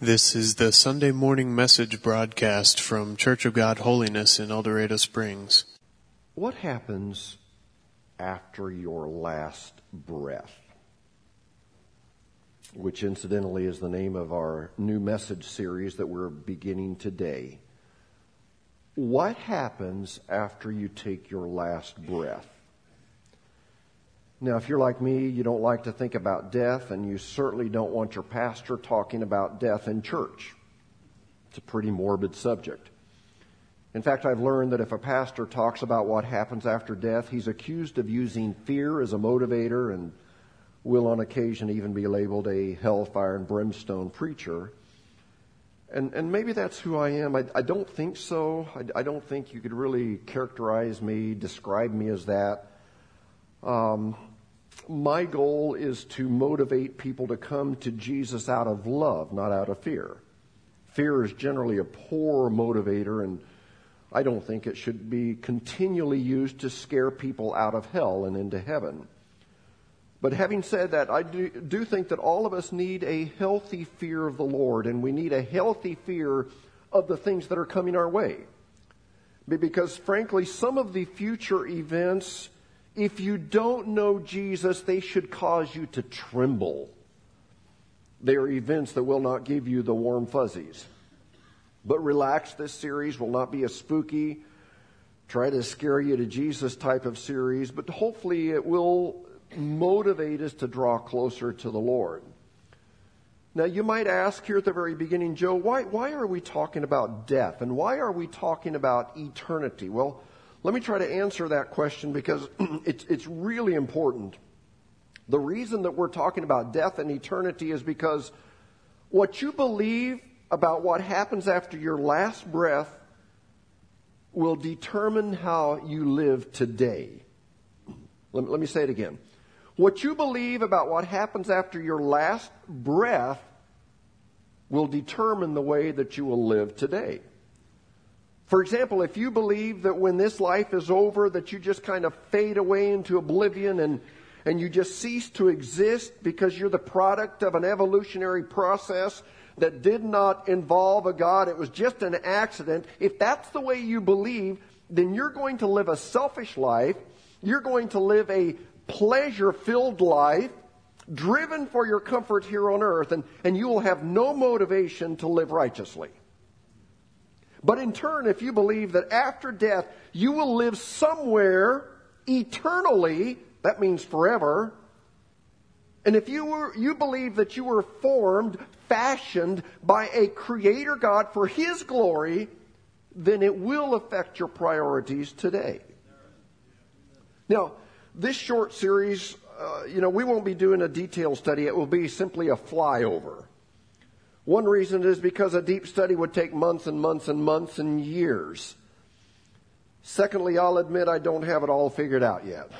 This is the Sunday morning message broadcast from Church of God Holiness in El Dorado Springs. What happens after your last breath? Which, incidentally, is the name of our new message series that we're beginning today. What happens after you take your last breath? Now, if you're like me, you don't like to think about death, and you certainly don't want your pastor talking about death in church. It's a pretty morbid subject. In fact, I've learned that if a pastor talks about what happens after death, he's accused of using fear as a motivator and will on occasion even be labeled a hellfire and brimstone preacher. And, and maybe that's who I am. I, I don't think so. I, I, don't think you could really characterize me, describe me as that. Um, my goal is to motivate people to come to Jesus out of love, not out of fear. Fear is generally a poor motivator, and I don't think it should be continually used to scare people out of hell and into heaven. But having said that, I do, do, think that all of us need a healthy fear of the Lord, and we need a healthy fear of the things that are coming our way. Because frankly, some of the future events if you don't know Jesus, they should cause you to tremble. They are events that will not give you the warm fuzzies. But relax, this series will not be a spooky, try to scare you to Jesus type of series, but hopefully it will motivate us to draw closer to the Lord. Now, you might ask here at the very beginning, Joe, why, why are we talking about death? And why are we talking about eternity? Well, let me try to answer that question because it's, it's really important. The reason that we're talking about death and eternity is because what you believe about what happens after your last breath will determine how you live today. Let me, let me say it again. What you believe about what happens after your last breath will determine the way that you will live today. For example, if you believe that when this life is over, that you just kind of fade away into oblivion and, and you just cease to exist because you're the product of an evolutionary process that did not involve a God, it was just an accident. If that's the way you believe, then you're going to live a selfish life. You're going to live a pleasure filled life, driven for your comfort here on earth, and, and you will have no motivation to live righteously. But in turn, if you believe that after death you will live somewhere eternally, that means forever. And if you were, you believe that you were formed, fashioned by a creator God for his glory, then it will affect your priorities today. Now, this short series, uh, you know, we won't be doing a detailed study. It will be simply a flyover. One reason is because a deep study would take months and months and months and years. Secondly, I'll admit I don't have it all figured out yet.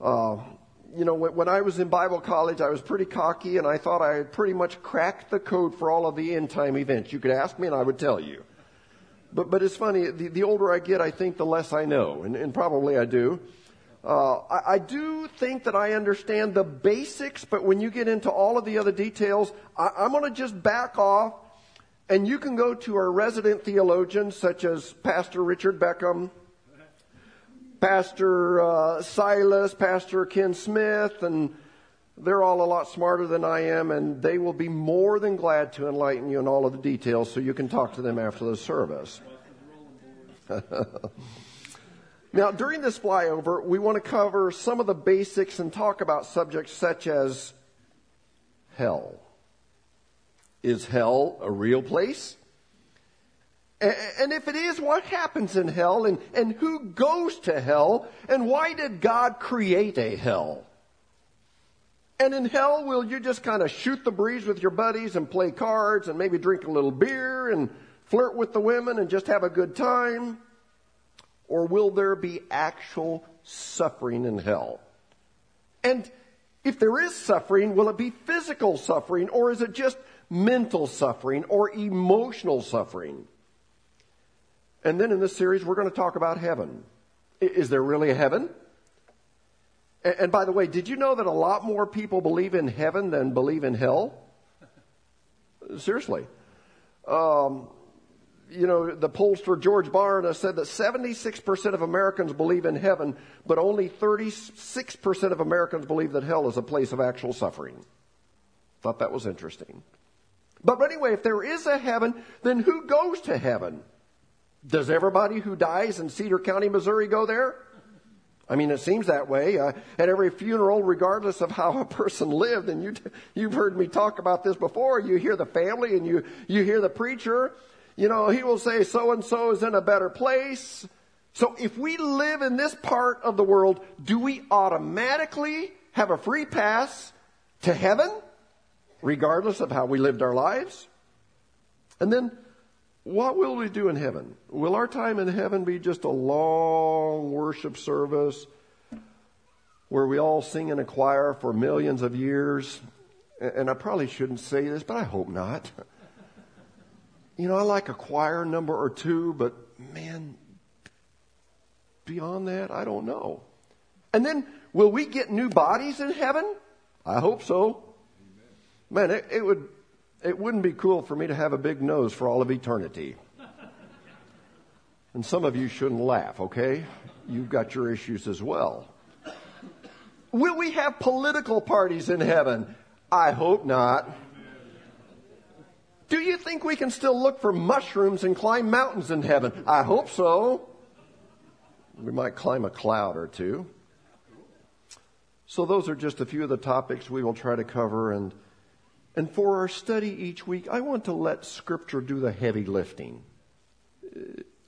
Uh, you know, when, I was in Bible college, I was pretty cocky and I thought I had pretty much cracked the code for all of the end time events. You could ask me and I would tell you. But, but it's funny, the, the older I get, I think the less I know, and, and probably I do. Uh, I, I, do think that I understand the basics, but when you get into all of the other details, I, I'm going to just back off, and you can go to our resident theologians, such as Pastor Richard Beckham, Pastor uh, Silas, Pastor Ken Smith, and they're all a lot smarter than I am, and they will be more than glad to enlighten you in all of the details so you can talk to them after the service. Now, during this flyover, we want to cover some of the basics and talk about subjects such as hell. Is hell a real place? And if it is, what happens in hell and, and who goes to hell and why did God create a hell? And in hell, will you just kind of shoot the breeze with your buddies and play cards and maybe drink a little beer and flirt with the women and just have a good time? Or will there be actual suffering in hell? And if there is suffering, will it be physical suffering or is it just mental suffering or emotional suffering? And then in this series, we're going to talk about heaven. Is there really a heaven? And by the way, did you know that a lot more people believe in heaven than believe in hell? seriously. Um, you know, the pollster George Barna said that 76% of Americans believe in heaven, but only 36% of Americans believe that hell is a place of actual suffering. Thought that was interesting. But anyway, if there is a heaven, then who goes to heaven? Does everybody who dies in Cedar County, Missouri go there? I mean, it seems that way. Uh, at every funeral, regardless of how a person lived, and you, you've heard me talk about this before, you hear the family and you, you hear the preacher, you know, he will say so and so is in a better place. So if we live in this part of the world, do we automatically have a free pass to heaven, regardless of how we lived our lives? And then, what will we do in heaven? Will our time in heaven be just a long worship service where we all sing in a choir for millions of years? And I probably shouldn't say this, but I hope not. You know, I like a choir number or two, but man, beyond that, I don't know. And then, will we get new bodies in heaven? I hope so. Man, it, it would, it wouldn't be cool for me to have a big nose for all of eternity. And some of you shouldn't laugh, okay? You've got your issues as well. Will we have political parties in heaven? I hope not. Do you think we can still look for mushrooms and climb mountains in heaven? I hope so. We might climb a cloud or two. So those are just a few of the topics we will try to cover and and for our study each week, I want to let scripture do the heavy lifting.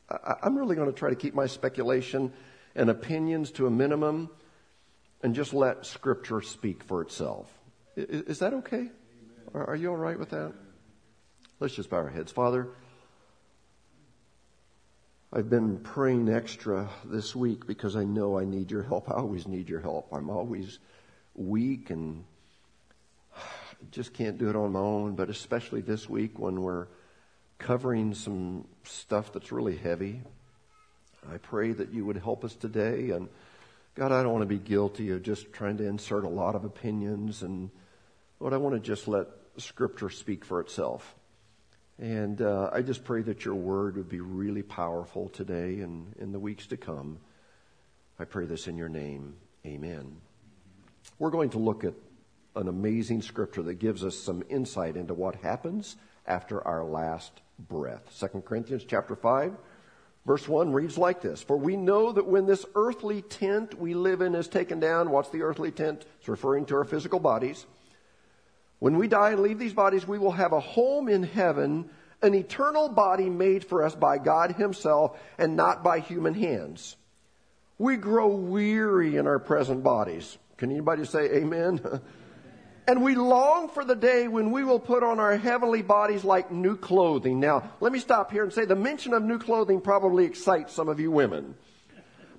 Uh, I'm really going to try to keep my speculation and opinions to a minimum and just let scripture speak for itself. Is that okay? Are you all right with that? Let's just bow our heads. Father, I've been praying extra this week because I know I need your help. I always need your help. I'm always weak and just can't do it on my own, but especially this week when we're covering some stuff that's really heavy. I pray that you would help us today. And God, I don't want to be guilty of just trying to insert a lot of opinions. And Lord, I want to just let Scripture speak for itself. And uh, I just pray that your word would be really powerful today and in the weeks to come. I pray this in your name. Amen. We're going to look at an amazing scripture that gives us some insight into what happens after our last breath. 2 Corinthians chapter 5 verse 1 reads like this, "For we know that when this earthly tent we live in is taken down, what's the earthly tent? It's referring to our physical bodies. When we die and leave these bodies, we will have a home in heaven, an eternal body made for us by God Himself and not by human hands. We grow weary in our present bodies. Can anybody say amen? and we long for the day when we will put on our heavenly bodies like new clothing. Now, let me stop here and say the mention of new clothing probably excites some of you women.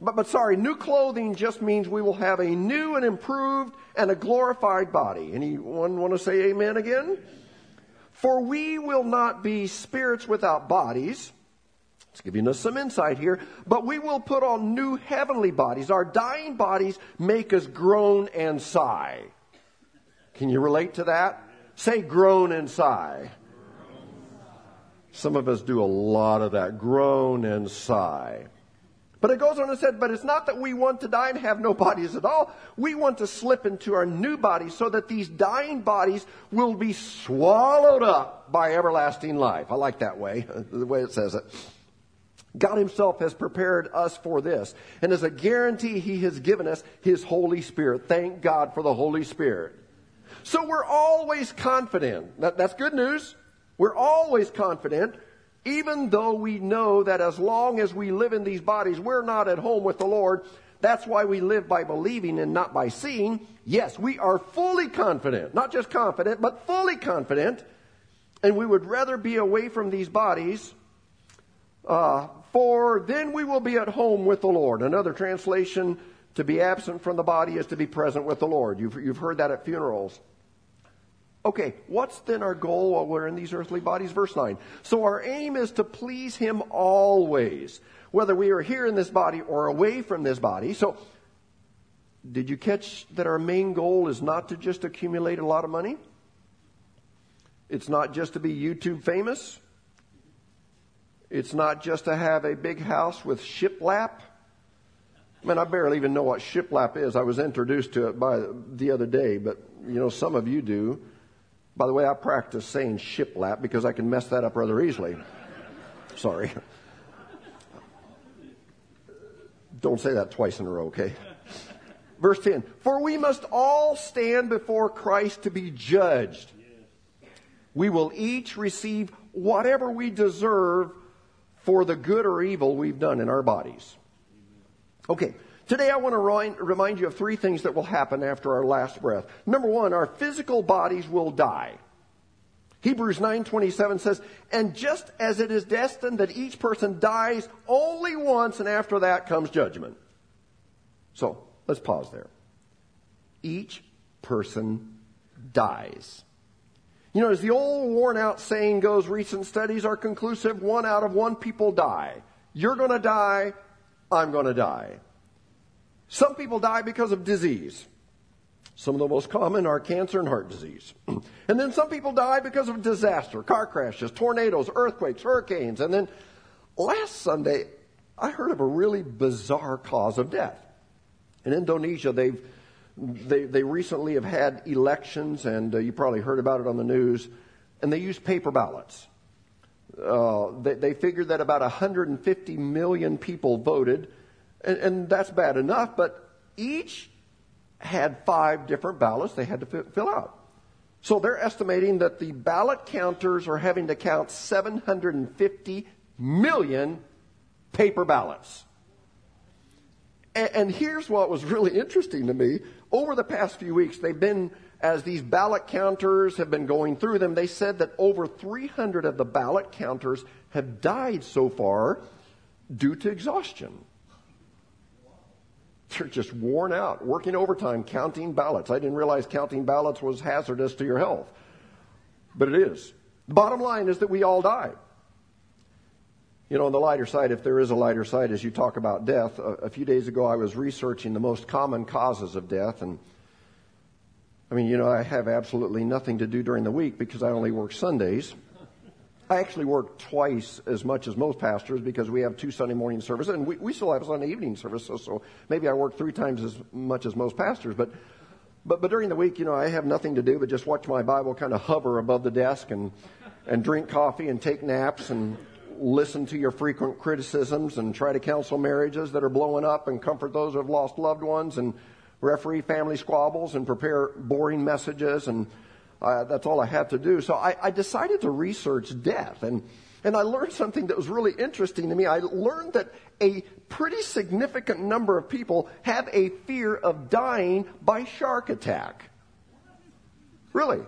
But, but sorry, new clothing just means we will have a new and improved and a glorified body. Anyone want to say amen again? For we will not be spirits without bodies. It's giving us some insight here, but we will put on new heavenly bodies. Our dying bodies make us groan and sigh. Can you relate to that? Say groan and sigh. Some of us do a lot of that. Groan and sigh. But it goes on and said, but it's not that we want to die and have no bodies at all. We want to slip into our new bodies so that these dying bodies will be swallowed up by everlasting life. I like that way, the way it says it. God Himself has prepared us for this. And as a guarantee, He has given us His Holy Spirit. Thank God for the Holy Spirit. So we're always confident. That, that's good news. We're always confident even though we know that as long as we live in these bodies, we're not at home with the Lord. That's why we live by believing and not by seeing. Yes, we are fully confident, not just confident, but fully confident. And we would rather be away from these bodies, uh, for then we will be at home with the Lord. Another translation, to be absent from the body is to be present with the Lord. You've, you've heard that at funerals. Okay, what's then our goal while we're in these earthly bodies? Verse 9. So our aim is to please Him always, whether we are here in this body or away from this body. So, did you catch that our main goal is not to just accumulate a lot of money? It's not just to be YouTube famous. It's not just to have a big house with shiplap. I mean, I barely even know what shiplap is. I was introduced to it by the other day, but you know, some of you do. By the way, I practice saying shiplap because I can mess that up rather easily. Sorry. Don't say that twice in a row, okay? Verse 10 For we must all stand before Christ to be judged. We will each receive whatever we deserve for the good or evil we've done in our bodies. Okay, today I want to remind you of three things that will happen after our last breath. Number one, our physical bodies will die. Hebrews 9:27 says, "And just as it is destined that each person dies only once and after that comes judgment." So, let's pause there. Each person dies. You know, as the old worn out saying goes, recent studies are conclusive one out of one people die. You're going to die, I'm going to die. Some people die because of disease. Some of the most common are cancer and heart disease. and then some people die because of disaster, car crashes, tornadoes, earthquakes, hurricanes. And then last Sunday, I heard of a really bizarre cause of death. In Indonesia, they've they, they recently have had elections, and uh, you probably heard about it on the news, and they use paper ballots. Uh, they, they figured that about 150 million people voted, and, and that's bad enough, but each had five different ballots they had to fill out. So they're estimating that the ballot counters are having to count 750 million paper ballots. And, and here's what was really interesting to me. Over the past few weeks, they've been, as these ballot counters have been going through them, they said that over 300 of the ballot counters have died so far due to exhaustion. They're just worn out, working overtime, counting ballots. I didn't realize counting ballots was hazardous to your health, but it is. The bottom line is that we all die. You know, on the lighter side, if there is a lighter side, as you talk about death, a, a few days ago I was researching the most common causes of death, and I mean, you know, I have absolutely nothing to do during the week because I only work Sundays. I actually work twice as much as most pastors because we have two Sunday morning services, and we, we still have Sunday evening services, so maybe I work three times as much as most pastors. But, but, but during the week, you know, I have nothing to do but just watch my Bible kind of hover above the desk and, and drink coffee and take naps and listen to your frequent criticisms and try to counsel marriages that are blowing up and comfort those who have lost loved ones and referee family squabbles and prepare boring messages and uh, that's all I had to do. So I, I decided to research death and and I learned something that was really interesting to me. I learned that a pretty significant number of people have a fear of dying by shark attack. Really.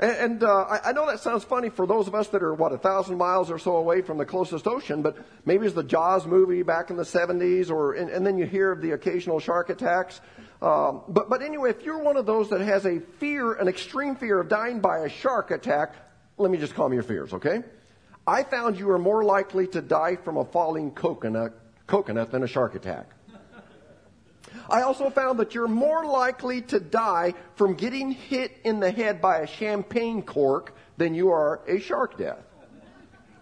And, uh, I, I, know that sounds funny for those of us that are, what, a thousand miles or so away from the closest ocean, but maybe it's the Jaws movie back in the 70s, or, and, and then you hear of the occasional shark attacks. Um, but, but anyway, if you're one of those that has a fear, an extreme fear of dying by a shark attack, let me just calm your fears, okay? I found you are more likely to die from a falling coconut, coconut than a shark attack. I also found that you're more likely to die from getting hit in the head by a champagne cork than you are a shark death.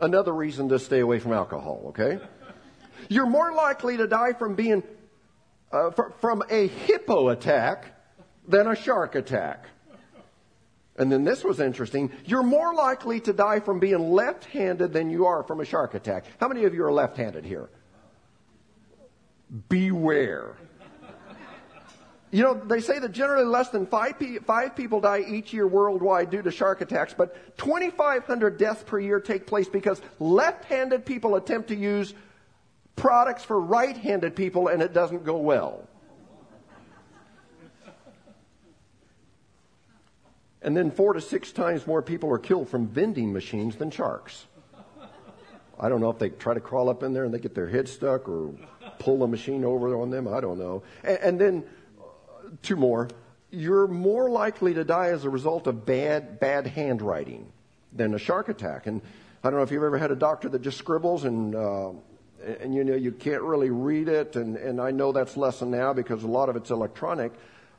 Another reason to stay away from alcohol, okay? You're more likely to die from being uh, from a hippo attack than a shark attack. And then this was interesting. You're more likely to die from being left-handed than you are from a shark attack. How many of you are left-handed here? Beware. You know, they say that generally less than five, pe- five people die each year worldwide due to shark attacks, but 2,500 deaths per year take place because left-handed people attempt to use products for right-handed people and it doesn't go well. And then four to six times more people are killed from vending machines than sharks. I don't know if they try to crawl up in there and they get their head stuck or pull the machine over on them. I don't know. And, and then two more. You're more likely to die as a result of bad, bad handwriting than a shark attack. And I don't know if you've ever had a doctor that just scribbles and, uh, and you know, you can't really read it. And, and I know that's lessened now because a lot of it's electronic.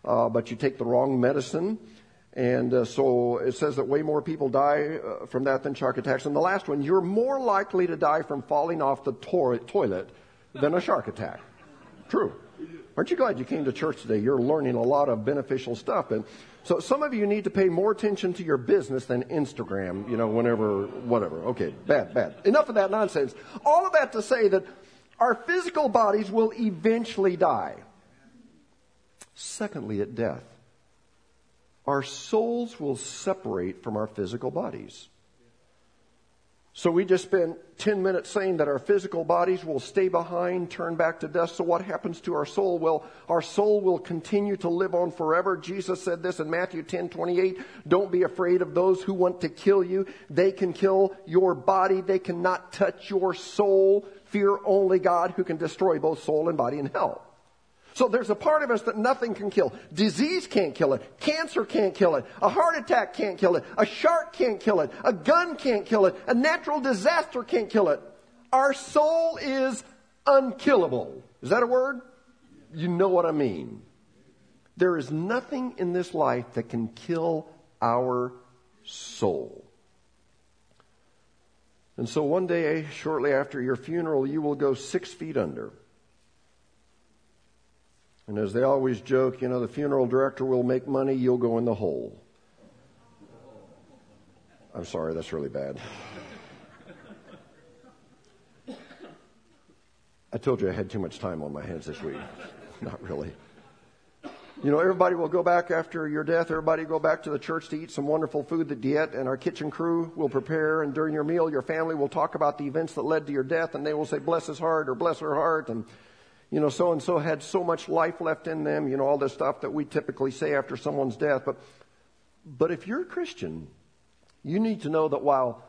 Uh, but you take the wrong medicine And uh, so it says that way more people die uh, from that than shark attacks. And the last one, you're more likely to die from falling off the to- toilet than a shark attack. True. Aren't you glad you came to church today? You're learning a lot of beneficial stuff. And so some of you need to pay more attention to your business than Instagram, you know, whenever, whatever. Okay, bad, bad. Enough of that nonsense. All of that to say that our physical bodies will eventually die. Secondly, at death, our souls will separate from our physical bodies. So we just spent 10 minutes saying that our physical bodies will stay behind, turn back to dust. So what happens to our soul? Well, our soul will continue to live on forever. Jesus said this in Matthew 10, 28. Don't be afraid of those who want to kill you. They can kill your body. They cannot touch your soul. Fear only God who can destroy both soul and body in hell. So there's a part of us that nothing can kill. Disease can't kill it. Cancer can't kill it. A heart attack can't kill it. A shark can't kill it. A gun can't kill it. A natural disaster can't kill it. Our soul is unkillable. Is that a word? You know what I mean. There is nothing in this life that can kill our soul. And so one day, shortly after your funeral, you will go six feet under. And as they always joke, you know, the funeral director will make money, you'll go in the hole. I'm sorry, that's really bad. I told you I had too much time on my hands this week. Not really. You know, everybody will go back after your death. Everybody will go back to the church to eat some wonderful food that Diet and our kitchen crew will prepare. And during your meal, your family will talk about the events that led to your death, and they will say, "Bless his heart" or "Bless her heart," and you know, so and so had so much life left in them, you know, all this stuff that we typically say after someone's death. But, but if you're a Christian, you need to know that while,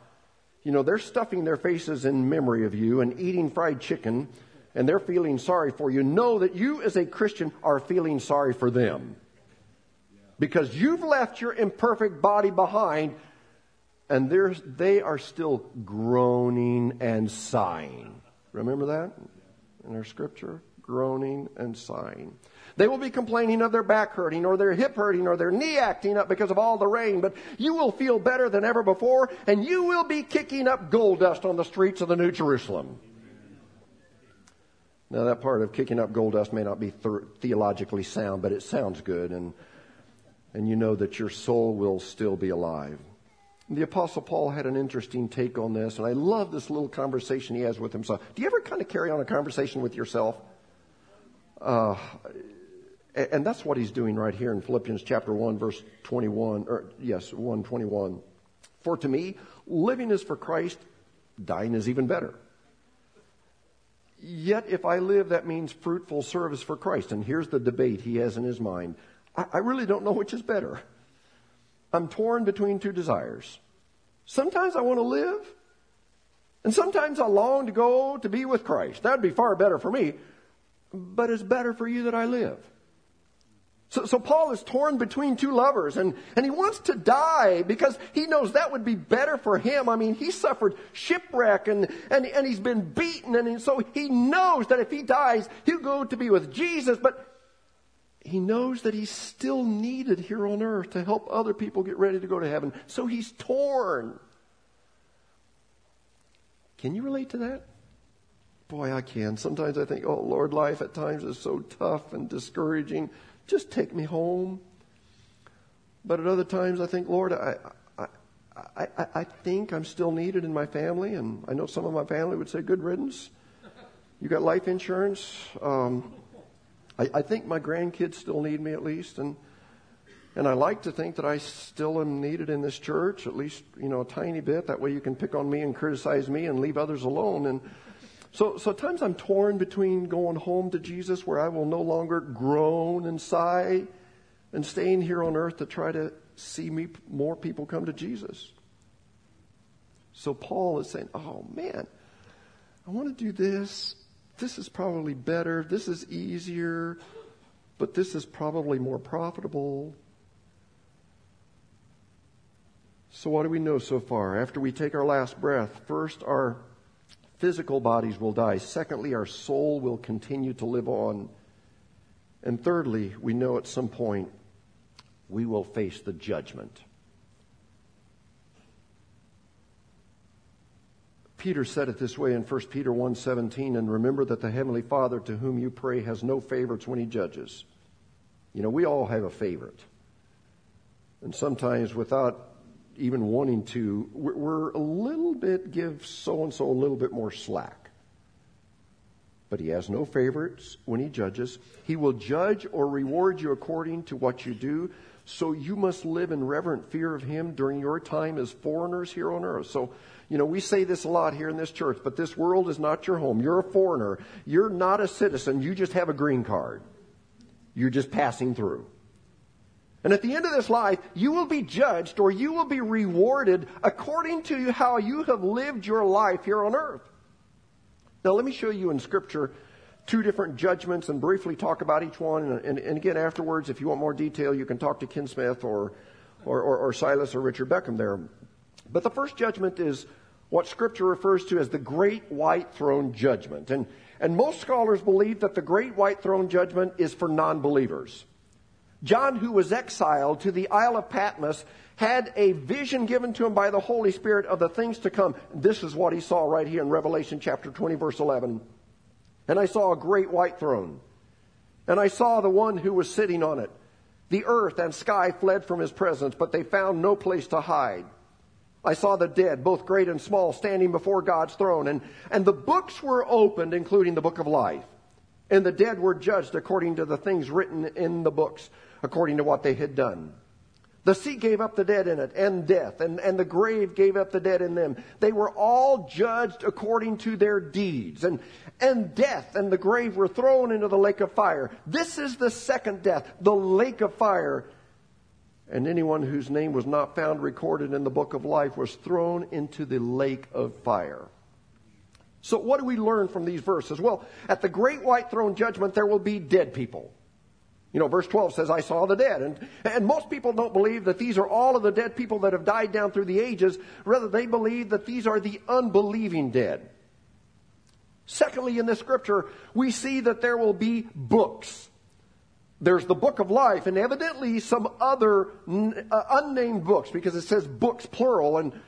you know, they're stuffing their faces in memory of you and eating fried chicken and they're feeling sorry for you, know that you as a Christian are feeling sorry for them. Because you've left your imperfect body behind and they are still groaning and sighing. Remember that in our scripture? Groaning and sighing. They will be complaining of their back hurting or their hip hurting or their knee acting up because of all the rain, but you will feel better than ever before and you will be kicking up gold dust on the streets of the New Jerusalem. Now, that part of kicking up gold dust may not be th- theologically sound, but it sounds good, and, and you know that your soul will still be alive. The Apostle Paul had an interesting take on this, and I love this little conversation he has with himself. Do you ever kind of carry on a conversation with yourself? Uh, and that's what he's doing right here in Philippians chapter 1, verse 21, or yes, 121. For to me, living is for Christ, dying is even better. Yet if I live, that means fruitful service for Christ. And here's the debate he has in his mind. I, I really don't know which is better. I'm torn between two desires. Sometimes I want to live, and sometimes I long to go to be with Christ. That'd be far better for me but it's better for you that I live. So, so Paul is torn between two lovers and, and he wants to die because he knows that would be better for him. I mean, he suffered shipwreck and, and, and he's been beaten and so he knows that if he dies, he'll go to be with Jesus, but he knows that he's still needed here on earth to help other people get ready to go to heaven. So he's torn. Can you relate to that? Boy, I can. Sometimes I think, oh, Lord, life at times is so tough and discouraging. Just take me home. But at other times, I think, Lord, I, I, I, I think I'm still needed in my family, and I know some of my family would say, good riddance. You got life insurance. Um, I, I think my grandkids still need me at least, and and I like to think that I still am needed in this church, at least you know a tiny bit. That way, you can pick on me and criticize me and leave others alone. And so, so at times I'm torn between going home to Jesus where I will no longer groan and sigh and staying here on earth to try to see me more people come to Jesus. So Paul is saying, oh man, I want to do this. This is probably better. This is easier, but this is probably more profitable. So, what do we know so far? After we take our last breath, first, our physical bodies will die. Secondly, our soul will continue to live on. And thirdly, we know at some point we will face the judgment. Peter said it this way in 1 Peter 1:17 and remember that the heavenly Father to whom you pray has no favorites when he judges. You know, we all have a favorite. And sometimes without even wanting to, we're a little bit give so and so a little bit more slack. But he has no favorites when he judges. He will judge or reward you according to what you do. So you must live in reverent fear of him during your time as foreigners here on earth. So you know, we say this a lot here in this church, but this world is not your home. You're a foreigner. You're not a citizen. You just have a green card. You're just passing through. And at the end of this life, you will be judged or you will be rewarded according to how you have lived your life here on earth. Now, let me show you in Scripture two different judgments and briefly talk about each one. And, and, and again, afterwards, if you want more detail, you can talk to Ken Smith or, or, or, or Silas or Richard Beckham there. But the first judgment is what Scripture refers to as the Great White Throne Judgment. And, and most scholars believe that the Great White Throne Judgment is for non believers. John, who was exiled to the Isle of Patmos, had a vision given to him by the Holy Spirit of the things to come. This is what he saw right here in Revelation chapter 20, verse 11. And I saw a great white throne. And I saw the one who was sitting on it. The earth and sky fled from his presence, but they found no place to hide. I saw the dead, both great and small, standing before God's throne, and, and the books were opened, including the book of life. And the dead were judged according to the things written in the books, according to what they had done. The sea gave up the dead in it, and death, and, and the grave gave up the dead in them. They were all judged according to their deeds. And, and death and the grave were thrown into the lake of fire. This is the second death, the lake of fire and anyone whose name was not found recorded in the book of life was thrown into the lake of fire. So, what do we learn from these verses? Well, at the great white throne judgment, there will be dead people. You know, verse 12 says, I saw the dead. And, and most people don't believe that these are all of the dead people that have died down through the ages. Rather, they believe that these are the unbelieving dead. Secondly, in this scripture, we see that there will be books. There's the book of life, and evidently some other uh, unnamed books, because it says books plural, and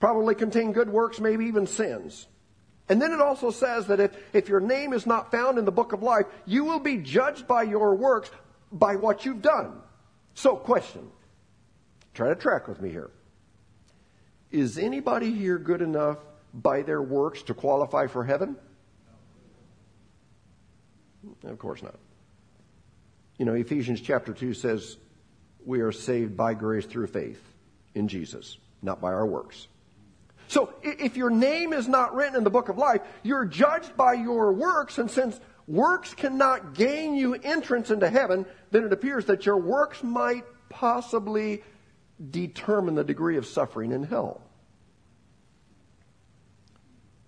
probably contain good works, maybe even sins. And then it also says that if, if your name is not found in the book of life, you will be judged by your works by what you've done. So, question. Try to track with me here. Is anybody here good enough by their works to qualify for heaven? Of course not. You know, Ephesians chapter 2 says we are saved by grace through faith in Jesus, not by our works. So if your name is not written in the book of life, you're judged by your works, and since works cannot gain you entrance into heaven, then it appears that your works might possibly determine the degree of suffering in hell.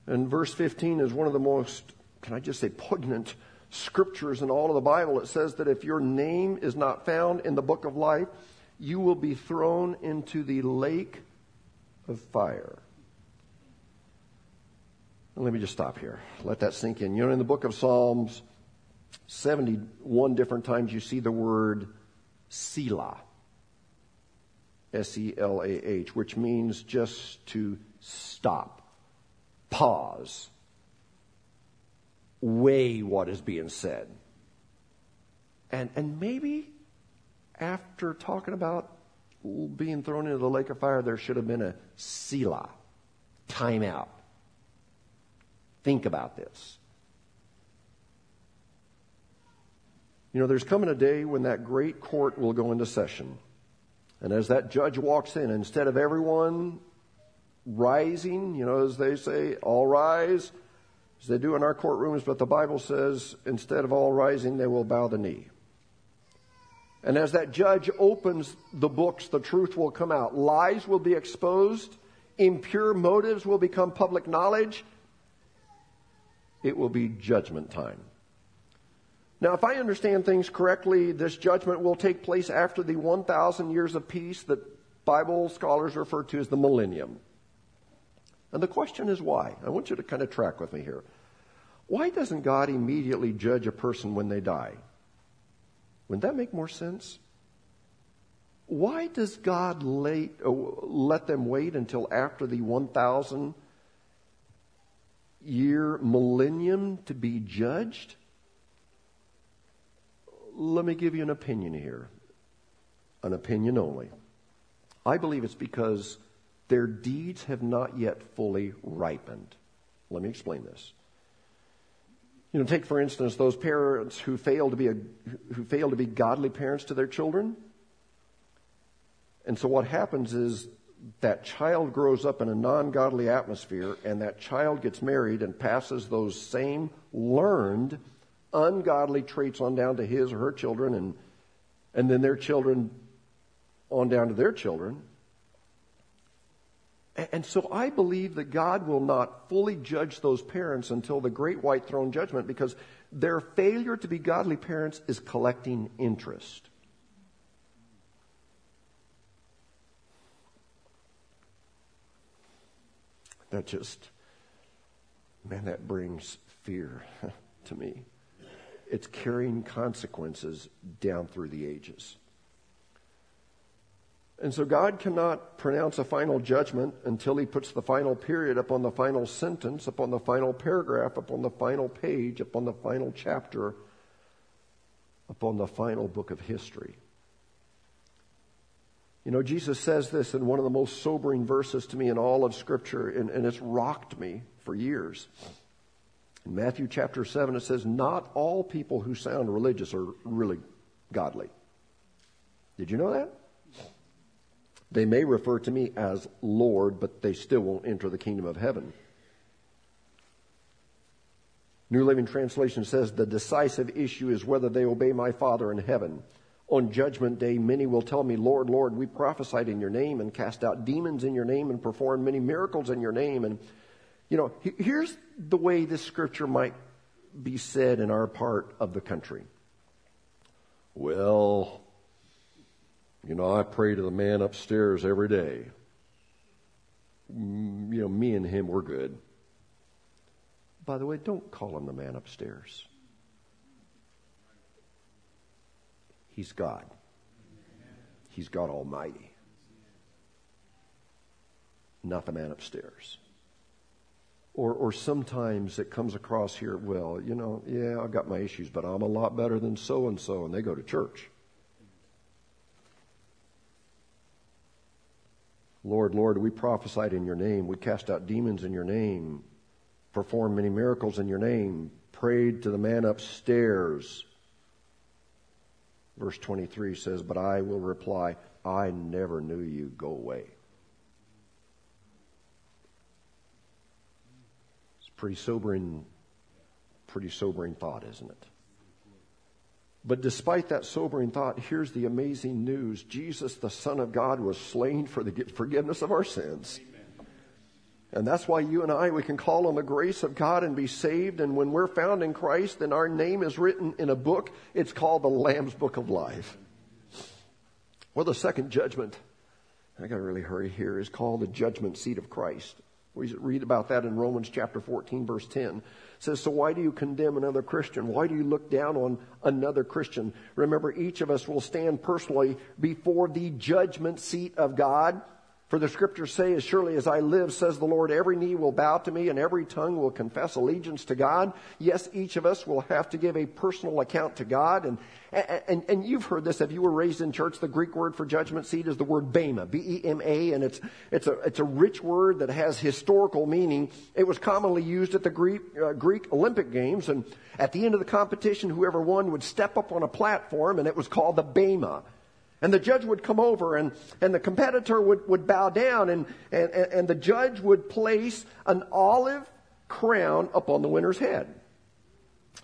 And verse 15 is one of the most, can I just say, poignant scriptures in all of the Bible, it says that if your name is not found in the book of life, you will be thrown into the lake of fire. Let me just stop here. Let that sink in. You know, in the book of Psalms, 71 different times you see the word Selah. S E L A H, which means just to stop, pause, weigh what is being said. And, and maybe after talking about being thrown into the lake of fire, there should have been a Selah, time out. Think about this. You know, there's coming a day when that great court will go into session. And as that judge walks in, instead of everyone rising, you know, as they say, all rise, as they do in our courtrooms, but the Bible says instead of all rising, they will bow the knee. And as that judge opens the books, the truth will come out. Lies will be exposed. Impure motives will become public knowledge. It will be judgment time. Now, if I understand things correctly, this judgment will take place after the 1,000 years of peace that Bible scholars refer to as the millennium. And the question is why? I want you to kind of track with me here. Why doesn't God immediately judge a person when they die? Wouldn't that make more sense? why does God late, uh, let them wait until after the 1,000 year millennium to be judged? Let me give you an opinion here. An opinion only. I believe it's because their deeds have not yet fully ripened. Let me explain this. You know, take for instance those parents who fail to be a, who fail to be godly parents to their children. And so what happens is that child grows up in a non-godly atmosphere and that child gets married and passes those same learned ungodly traits on down to his or her children and and then their children on down to their children. And so I believe that God will not fully judge those parents until the great white throne judgment because their failure to be godly parents is collecting interest. That just, man, that brings fear to me. It's carrying consequences down through the ages. And so God cannot pronounce a final judgment until he puts the final period upon the final sentence, upon the final paragraph, upon the final page, upon the final chapter, upon the final book of history. You know, Jesus says this in one of the most sobering verses to me in all of Scripture, and, and it's rocked me for years. In Matthew chapter 7, it says, Not all people who sound religious are really godly. Did you know that? They may refer to me as Lord, but they still won't enter the kingdom of heaven. New Living Translation says the decisive issue is whether they obey my Father in heaven. On judgment day, many will tell me, Lord, Lord, we prophesied in your name and cast out demons in your name and performed many miracles in your name. And, you know, here's the way this scripture might be said in our part of the country. Well, you know, I pray to the man upstairs every day. Mm, you know, me and him, we're good. By the way, don't call him the man upstairs. He's God. He's God Almighty. Not the man upstairs. Or, or sometimes it comes across here, well, you know, yeah, I've got my issues, but I'm a lot better than so and so, and they go to church. Lord, Lord, we prophesied in your name. We cast out demons in your name, performed many miracles in your name, prayed to the man upstairs. Verse 23 says, But I will reply, I never knew you. Go away. It's pretty sobering, pretty sobering thought, isn't it? But despite that sobering thought, here's the amazing news. Jesus, the Son of God, was slain for the forgiveness of our sins. And that's why you and I, we can call on the grace of God and be saved. And when we're found in Christ, then our name is written in a book. It's called the Lamb's Book of Life. Well, the second judgment, I got to really hurry here, is called the judgment seat of Christ. We read about that in Romans chapter 14, verse 10 says, So why do you condemn another Christian? Why do you look down on another Christian? Remember, each of us will stand personally before the judgment seat of God. For the scriptures say, As surely as I live, says the Lord, every knee will bow to me and every tongue will confess allegiance to God. Yes, each of us will have to give a personal account to God. And, and, and you've heard this if you were raised in church, the Greek word for judgment seat is the word bema, B-E-M-A, and it's, it's, a, it's a rich word that has historical meaning. It was commonly used at the Greek, uh, Greek Olympic Games, and at the end of the competition, whoever won would step up on a platform, and it was called the bema. And the judge would come over and, and the competitor would, would bow down and, and, and the judge would place an olive crown upon the winner's head.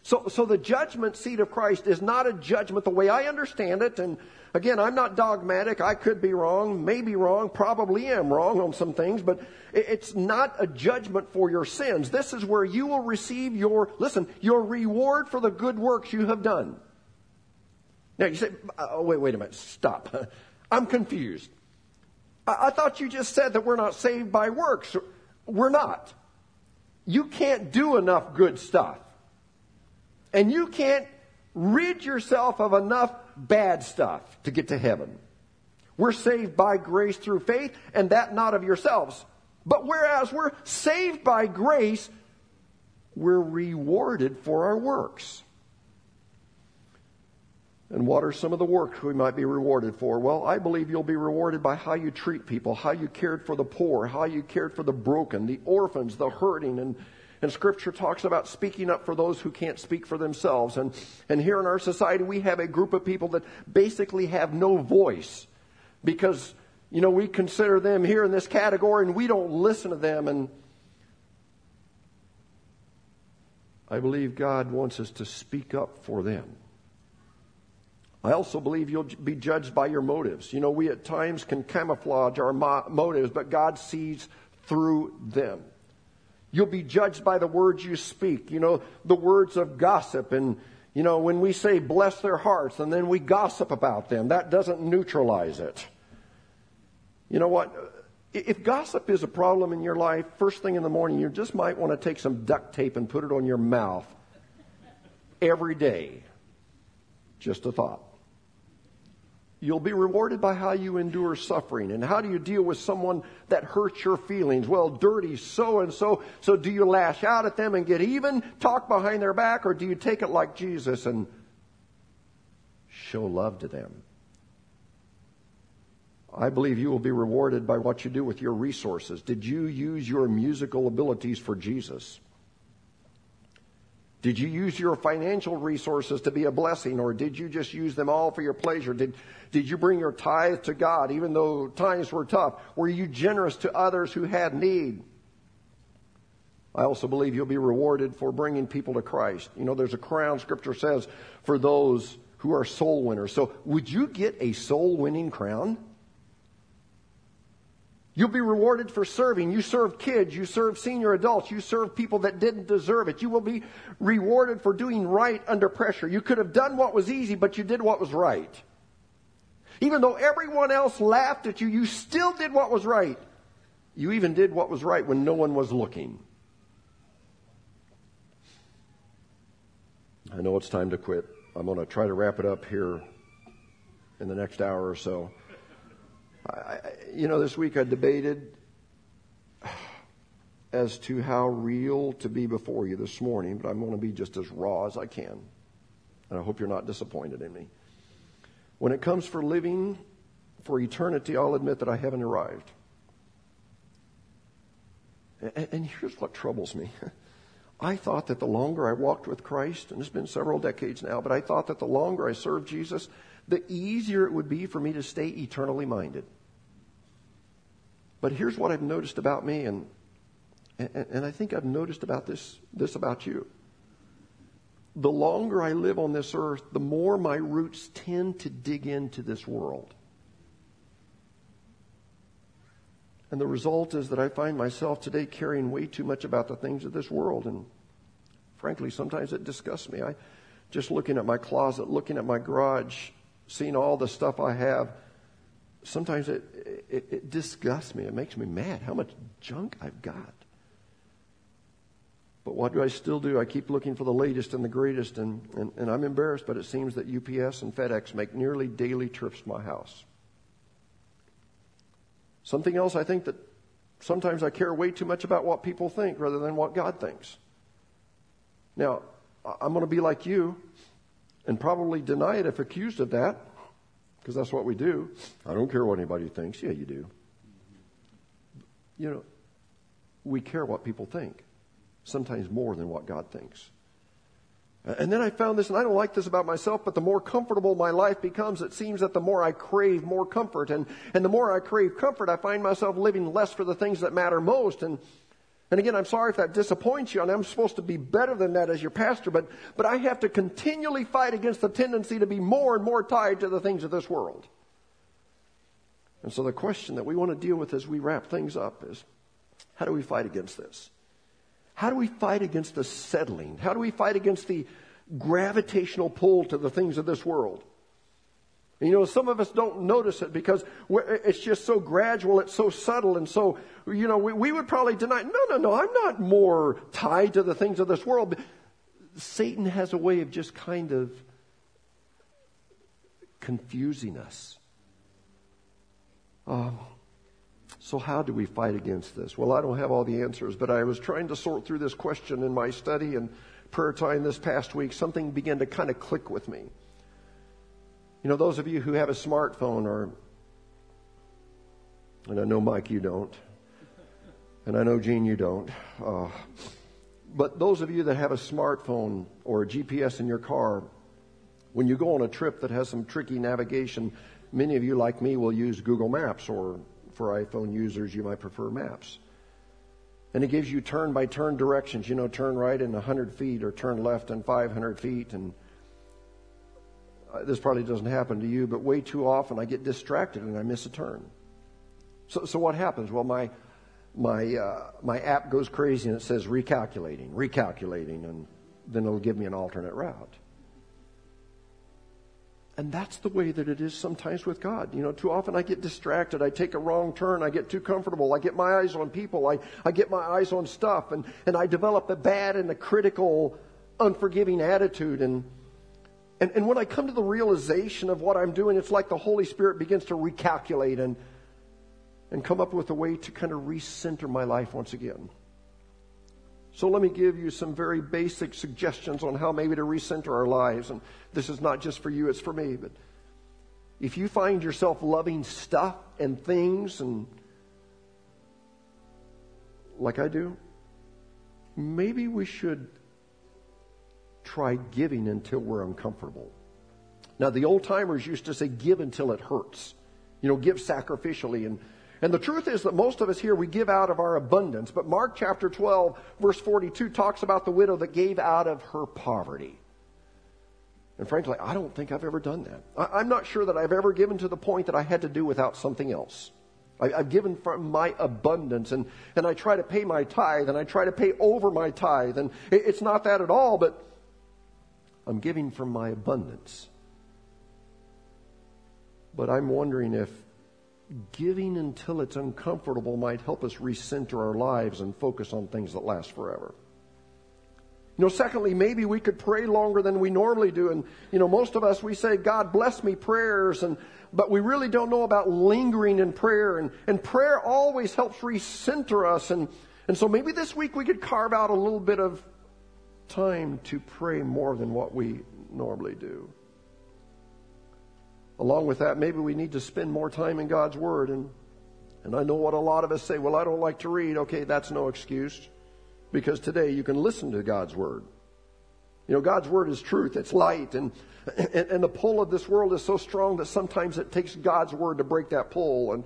So, so the judgment seat of Christ is not a judgment the way I understand it. And again, I'm not dogmatic. I could be wrong, maybe wrong, probably am wrong on some things, but it's not a judgment for your sins. This is where you will receive your, listen, your reward for the good works you have done. Now you say, uh, oh, wait, wait a minute, stop. I'm confused. I, I thought you just said that we're not saved by works. We're not. You can't do enough good stuff. And you can't rid yourself of enough bad stuff to get to heaven. We're saved by grace through faith, and that not of yourselves. But whereas we're saved by grace, we're rewarded for our works. And what are some of the works we might be rewarded for? Well, I believe you'll be rewarded by how you treat people, how you cared for the poor, how you cared for the broken, the orphans, the hurting. And, and Scripture talks about speaking up for those who can't speak for themselves. And, and here in our society, we have a group of people that basically have no voice because, you know, we consider them here in this category and we don't listen to them. And I believe God wants us to speak up for them. I also believe you'll be judged by your motives. You know, we at times can camouflage our mo- motives, but God sees through them. You'll be judged by the words you speak. You know, the words of gossip. And, you know, when we say bless their hearts and then we gossip about them, that doesn't neutralize it. You know what? If gossip is a problem in your life, first thing in the morning, you just might want to take some duct tape and put it on your mouth every day. Just a thought. You'll be rewarded by how you endure suffering. And how do you deal with someone that hurts your feelings? Well, dirty so and so. So do you lash out at them and get even, talk behind their back, or do you take it like Jesus and show love to them? I believe you will be rewarded by what you do with your resources. Did you use your musical abilities for Jesus? Did you use your financial resources to be a blessing, or did you just use them all for your pleasure? Did, did you bring your tithe to God, even though times were tough? Were you generous to others who had need? I also believe you'll be rewarded for bringing people to Christ. You know, there's a crown, Scripture says, for those who are soul winners. So, would you get a soul winning crown? You'll be rewarded for serving. You serve kids, you serve senior adults, you serve people that didn't deserve it. You will be rewarded for doing right under pressure. You could have done what was easy, but you did what was right. Even though everyone else laughed at you, you still did what was right. You even did what was right when no one was looking. I know it's time to quit. I'm going to try to wrap it up here in the next hour or so. I, you know, this week I debated as to how real to be before you this morning, but I'm going to be just as raw as I can. And I hope you're not disappointed in me. When it comes for living for eternity, I'll admit that I haven't arrived. And, and here's what troubles me. I thought that the longer I walked with Christ, and it's been several decades now, but I thought that the longer I served Jesus, the easier it would be for me to stay eternally minded. But here's what I've noticed about me, and, and, and I think I've noticed about this, this about you. The longer I live on this earth, the more my roots tend to dig into this world. And the result is that I find myself today caring way too much about the things of this world. And frankly, sometimes it disgusts me. I just looking at my closet, looking at my garage, seeing all the stuff I have, sometimes it, it, it, disgusts me. It makes me mad how much junk I've got. But what do I still do? I keep looking for the latest and the greatest, and, and, and I'm embarrassed, but it seems that UPS and FedEx make nearly daily trips to my house. Something else I think that sometimes I care way too much about what people think rather than what God thinks. Now, I'm going to be like you and probably deny it if accused of that because that's what we do. I don't care what anybody thinks. Yeah, you do. You know, we care what people think, sometimes more than what God thinks. And then I found this, and I don't like this about myself, but the more comfortable my life becomes, it seems that the more I crave more comfort. And, and the more I crave comfort, I find myself living less for the things that matter most. And and again, I'm sorry if that disappoints you, and I'm supposed to be better than that as your pastor, but, but I have to continually fight against the tendency to be more and more tied to the things of this world. And so the question that we want to deal with as we wrap things up is how do we fight against this? How do we fight against the settling? How do we fight against the gravitational pull to the things of this world? You know, some of us don't notice it because it's just so gradual, it's so subtle, and so, you know, we, we would probably deny, no, no, no, I'm not more tied to the things of this world. Satan has a way of just kind of confusing us. Um, so, how do we fight against this? Well, I don't have all the answers, but I was trying to sort through this question in my study and prayer time this past week. Something began to kind of click with me. You know, those of you who have a smartphone, or, and I know, Mike, you don't, and I know, Gene, you don't. Uh, but those of you that have a smartphone or a GPS in your car, when you go on a trip that has some tricky navigation, many of you, like me, will use Google Maps, or for iPhone users, you might prefer Maps. And it gives you turn by turn directions. You know, turn right in 100 feet or turn left in 500 feet. And this probably doesn't happen to you, but way too often I get distracted and I miss a turn. So, so what happens? Well, my my uh, my app goes crazy and it says recalculating, recalculating, and then it'll give me an alternate route. And that's the way that it is sometimes with God. You know, too often I get distracted. I take a wrong turn. I get too comfortable. I get my eyes on people. I, I get my eyes on stuff. And, and I develop a bad and a critical, unforgiving attitude. And, and, and when I come to the realization of what I'm doing, it's like the Holy Spirit begins to recalculate and, and come up with a way to kind of recenter my life once again. So let me give you some very basic suggestions on how maybe to recenter our lives. And this is not just for you, it's for me. But if you find yourself loving stuff and things and like I do, maybe we should try giving until we're uncomfortable. Now, the old timers used to say, give until it hurts. You know, give sacrificially. And and the truth is that most of us here, we give out of our abundance. But Mark chapter 12, verse 42 talks about the widow that gave out of her poverty. And frankly, I don't think I've ever done that. I'm not sure that I've ever given to the point that I had to do without something else. I've given from my abundance and, and I try to pay my tithe and I try to pay over my tithe. And it's not that at all, but I'm giving from my abundance. But I'm wondering if giving until it's uncomfortable might help us recenter our lives and focus on things that last forever. You know, secondly, maybe we could pray longer than we normally do. And, you know, most of us, we say, God bless me prayers, and, but we really don't know about lingering in prayer. And, and prayer always helps recenter us. And, and so maybe this week we could carve out a little bit of time to pray more than what we normally do. Along with that, maybe we need to spend more time in God's Word. And, and I know what a lot of us say, well, I don't like to read. Okay, that's no excuse. Because today you can listen to God's Word. You know, God's Word is truth, it's light. And, and, and the pull of this world is so strong that sometimes it takes God's Word to break that pull. And,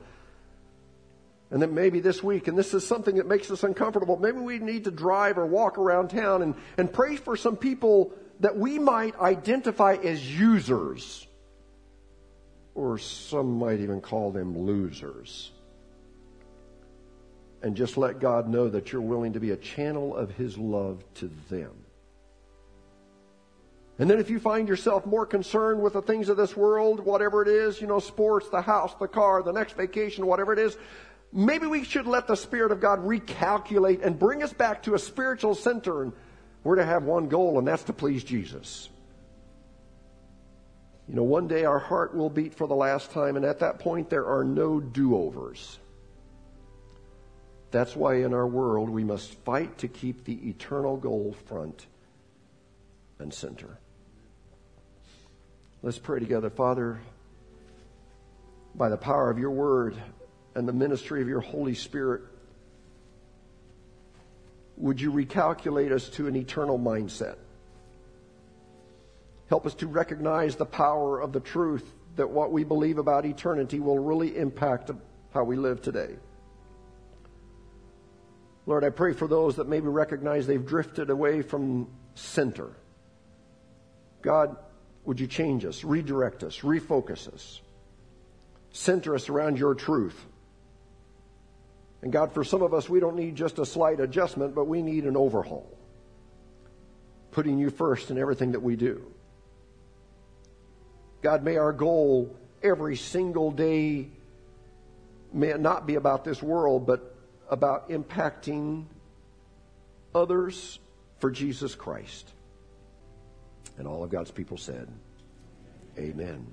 and then maybe this week, and this is something that makes us uncomfortable, maybe we need to drive or walk around town and, and pray for some people that we might identify as users or some might even call them losers. And just let God know that you're willing to be a channel of His love to them. And then if you find yourself more concerned with the things of this world, whatever it is, you know, sports, the house, the car, the next vacation, whatever it is, maybe we should let the Spirit of God recalculate and bring us back to a spiritual center. And we're to have one goal, and that's to please Jesus. You know, one day our heart will beat for the last time, and at that point there are no do overs. That's why in our world we must fight to keep the eternal goal front and center. Let's pray together. Father, by the power of your word and the ministry of your Holy Spirit, would you recalculate us to an eternal mindset? Help us to recognize the power of the truth that what we believe about eternity will really impact how we live today. Lord, I pray for those that maybe recognize they've drifted away from center. God, would you change us, redirect us, refocus us, center us around your truth? And God, for some of us, we don't need just a slight adjustment, but we need an overhaul, putting you first in everything that we do. God, may our goal every single day may it not be about this world, but about impacting others for Jesus Christ. And all of God's people said, Amen.